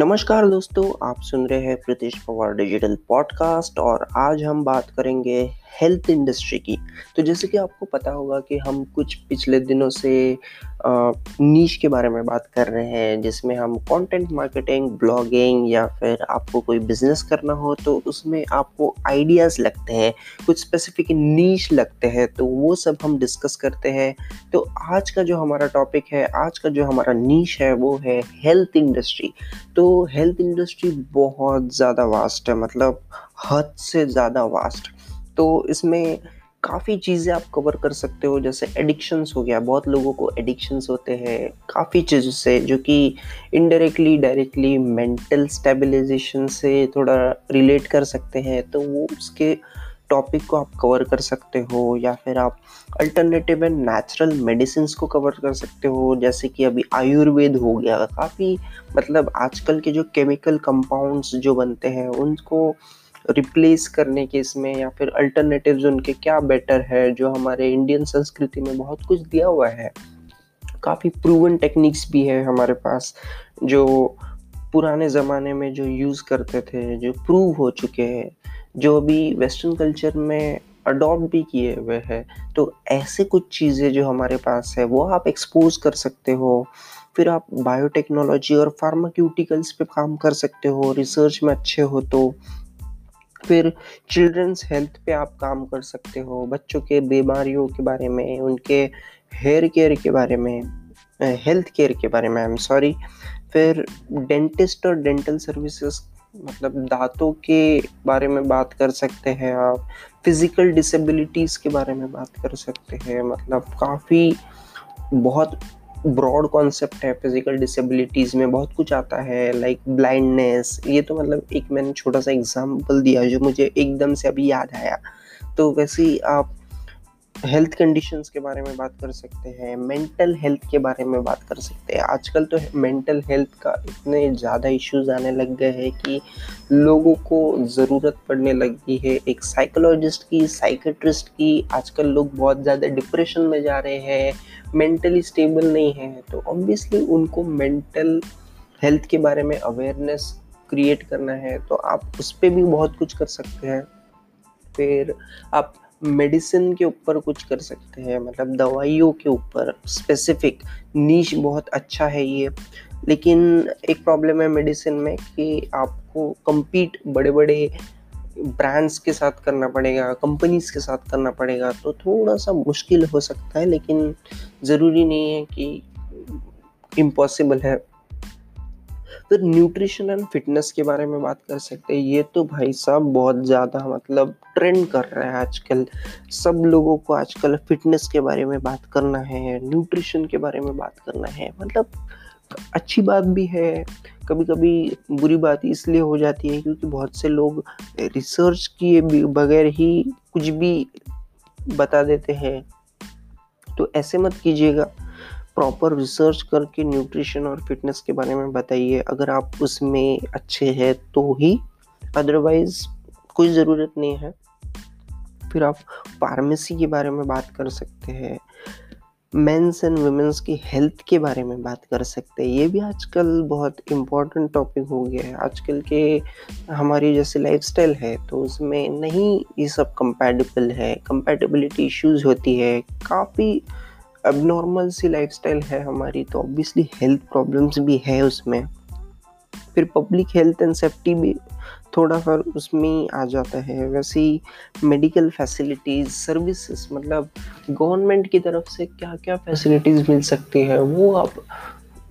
नमस्कार दोस्तों, आप सुन रहे हैं प्रीतिश पवार डिजिटल पॉडकास्ट और आज हम बात करेंगे हेल्थ इंडस्ट्री की। तो जैसे कि आपको पता होगा कि हम कुछ पिछले दिनों से नीच के बारे में बात कर रहे हैं, जिसमें हम कंटेंट मार्केटिंग ब्लॉगिंग या फिर आपको कोई बिज़नेस करना हो तो उसमें आपको आइडियाज़ लगते हैं, कुछ स्पेसिफिक नीच लगते हैं तो वो सब हम डिस्कस करते हैं। तो आज का जो हमारा टॉपिक है, आज का जो हमारा नीच है, वो है हेल्थ इंडस्ट्री तो हेल्थ इंडस्ट्री बहुत ज़्यादा वास्ट है मतलब हद से ज़्यादा वास्ट तो इसमें काफ़ी चीज़ें आप कवर कर सकते हो, जैसे एडिक्शंस हो गया, बहुत लोगों को एडिक्शंस होते हैं, काफ़ी चीज़ों से, जो कि इनडायरेक्टली डायरेक्टली मेंटल स्टेबलाइजेशन से थोड़ा रिलेट कर सकते हैं तो वो उसके टॉपिक को आप कवर कर सकते हो, या फिर आप अल्टरनेटिव एंड नेचुरल मेडिसिन को कवर कर सकते हो, जैसे कि अभी आयुर्वेद हो गया, काफ़ी मतलब आजकल के जो केमिकल कंपाउंड्स जो बनते हैं, उनको रिप्लेस करने के इसमें या फिर अल्टरनेटिव उनके क्या बेटर है, जो हमारे इंडियन संस्कृति में बहुत कुछ दिया हुआ है। काफ़ी प्रूवन टेक्निक्स भी है हमारे पास, जो पुराने ज़माने में जो यूज़ करते थे, जो प्रूव हो चुके हैं, जो अभी वेस्टर्न कल्चर में अडॉप्ट भी किए हुए हैं। तो ऐसे कुछ चीज़ें जो हमारे पास है, वो आप एक्सपोज कर सकते हो। फिर आप बायोटेक्नोलॉजी और फार्माक्यूटिकल्स पे काम कर सकते हो रिसर्च में अच्छे हो तो। फिर चिल्ड्रंस हेल्थ पे आप काम कर सकते हो, बच्चों के बीमारियों के बारे में, उनके हेयर केयर के बारे में हेल्थ केयर के बारे में आई एम सॉरी फिर डेंटिस्ट और डेंटल सर्विसेज़ मतलब दांतों के बारे में बात कर सकते हैं आप फ़िज़िकल डिसेबिलिटीज़ के बारे में बात कर सकते हैं मतलब काफ़ी बहुत ब्रॉड कॉन्सेप्ट है फ़िज़िकल डिसेबिलिटीज़ में बहुत कुछ आता है लाइक ब्लाइंडनेस ये तो मतलब एक मैंने छोटा सा एग्जांपल दिया जो मुझे एकदम से अभी याद आया। तो वैसे ही आप हेल्थ कंडीशंस के बारे में बात कर सकते हैं मेंटल हेल्थ के बारे में बात कर सकते हैं। आजकल तो मेंटल हेल्थ का इतने ज़्यादा इश्यूज़ आने लग गए हैं कि लोगों को ज़रूरत पड़ने लगी है। एक साइकोलॉजिस्ट की साइकेट्रिस्ट की आजकल लोग बहुत ज़्यादा डिप्रेशन में जा रहे हैं मेंटली स्टेबल नहीं है। तो ऑब्वियसली उनको मेंटल हेल्थ के बारे में अवेयरनेस क्रिएट करना है। तो आप उस पर भी बहुत कुछ कर सकते हैं। फिर आप मेडिसिन के ऊपर कुछ कर सकते हैं मतलब दवाइयों के ऊपर स्पेसिफिक नीच बहुत अच्छा है ये। लेकिन एक प्रॉब्लम है मेडिसिन में कि आपको compete बड़े बड़े ब्रांड्स के साथ करना पड़ेगा कंपनीज़ के साथ करना पड़ेगा तो थोड़ा सा मुश्किल हो सकता है, लेकिन ज़रूरी नहीं है कि इम्पॉसिबल है। फिर न्यूट्रिशन एंड फिटनेस के बारे में बात कर सकते हैं। ये तो भाई साहब बहुत ज़्यादा मतलब ट्रेंड कर रहा है आजकल। सब लोगों को आजकल फिटनेस के बारे में बात करना है न्यूट्रिशन के बारे में बात करना है। मतलब अच्छी बात भी है कभी कभी बुरी बात इसलिए हो जाती है क्योंकि बहुत से लोग रिसर्च किए बगैर ही कुछ भी बता देते हैं। तो ऐसे मत कीजिएगा। प्रॉपर रिसर्च करके न्यूट्रिशन और फिटनेस के बारे में बताइए। अगर आप उसमें अच्छे हैं तो ही। अदरवाइज़ कोई ज़रूरत नहीं है। फिर आप फार्मेसी के बारे में बात कर सकते हैं। मेंस एंड वुमेंस की हेल्थ के बारे में बात कर सकते हैं। ये भी आजकल बहुत इम्पोर्टेंट टॉपिक हो गया है। आजकल के हमारी जैसे लाइफस्टाइल है तो उसमें नहीं ये सब कंपैटिबल है। कंपैटिबिलिटी इश्यूज़ होती है। काफ़ी अब नॉर्मल सी लाइफस्टाइल है हमारी तो ऑब्वियसली हेल्थ प्रॉब्लम्स भी है उसमें। फिर पब्लिक हेल्थ एंड सेफ्टी भी थोड़ा फिर उसमें आ जाता है। वैसे ही मेडिकल फैसिलिटीज़ सर्विसेज़ मतलब गवर्नमेंट की तरफ़ से क्या क्या फैसिलिटीज़ मिल सकती है, वो आप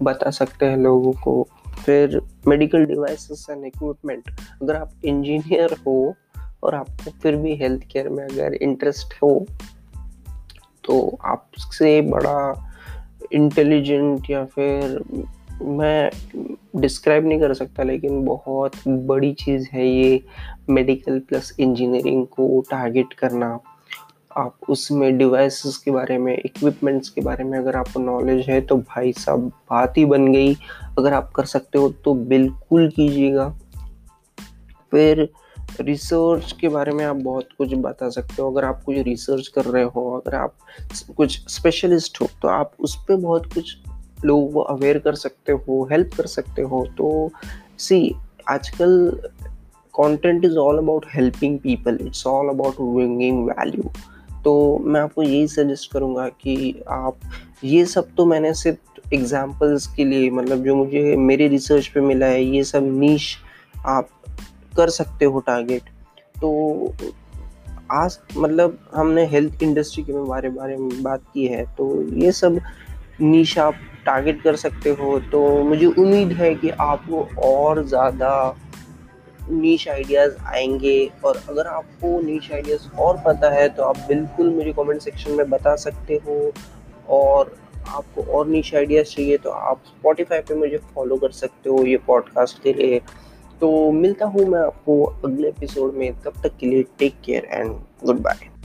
बता सकते हैं लोगों को। फिर मेडिकल डिवाइसेस एंड इक्विपमेंट अगर आप इंजीनियर हो और आपको फिर भी हेल्थ केयर में अगर इंटरेस्ट हो तो आपसे बड़ा इंटेलिजेंट या फिर मैं डिस्क्राइब नहीं कर सकता, लेकिन बहुत बड़ी चीज़ है ये मेडिकल प्लस इंजीनियरिंग को टारगेट करना। आप उसमें डिवाइसेस के बारे में इक्विपमेंट्स के बारे में अगर आपको नॉलेज है तो भाई साहब बात ही बन गई। अगर आप कर सकते हो तो बिल्कुल कीजिएगा। फिर रिसर्च के बारे में आप बहुत कुछ बता सकते हो। अगर आप कुछ रिसर्च कर रहे हो, अगर आप कुछ स्पेशलिस्ट हो तो आप उस पर बहुत कुछ लोगों को अवेयर कर सकते हो हेल्प कर सकते हो। तो सी आजकल content is all about helping people it's all about bringing value तो मैं आपको यही सजेस्ट करूँगा कि आप, ये सब तो मैंने सिर्फ़ एग्जाम्पल्स के लिए मतलब जो मुझे, मेरे रिसर्च पे मिला है, ये सब नीश आप कर सकते हो टारगेट तो आज मतलब हमने हेल्थ इंडस्ट्री के बारे बारे में बात की है तो ये सब नीश आप टारगेट कर सकते हो। तो मुझे उम्मीद है कि आपको और ज़्यादा नीश आइडियाज़ आएँगे, और अगर आपको नीश आइडियाज़ और पता है तो आप बिल्कुल मुझे कमेंट सेक्शन में बता सकते हो, और आपको और नीश आइडियाज़ चाहिए तो आप स्पॉटिफाई पे मुझे फॉलो कर सकते हो ये पॉडकास्ट के लिए। तो मिलता हूँ मैं आपको अगले एपिसोड में। तब तक के लिए take care and good bye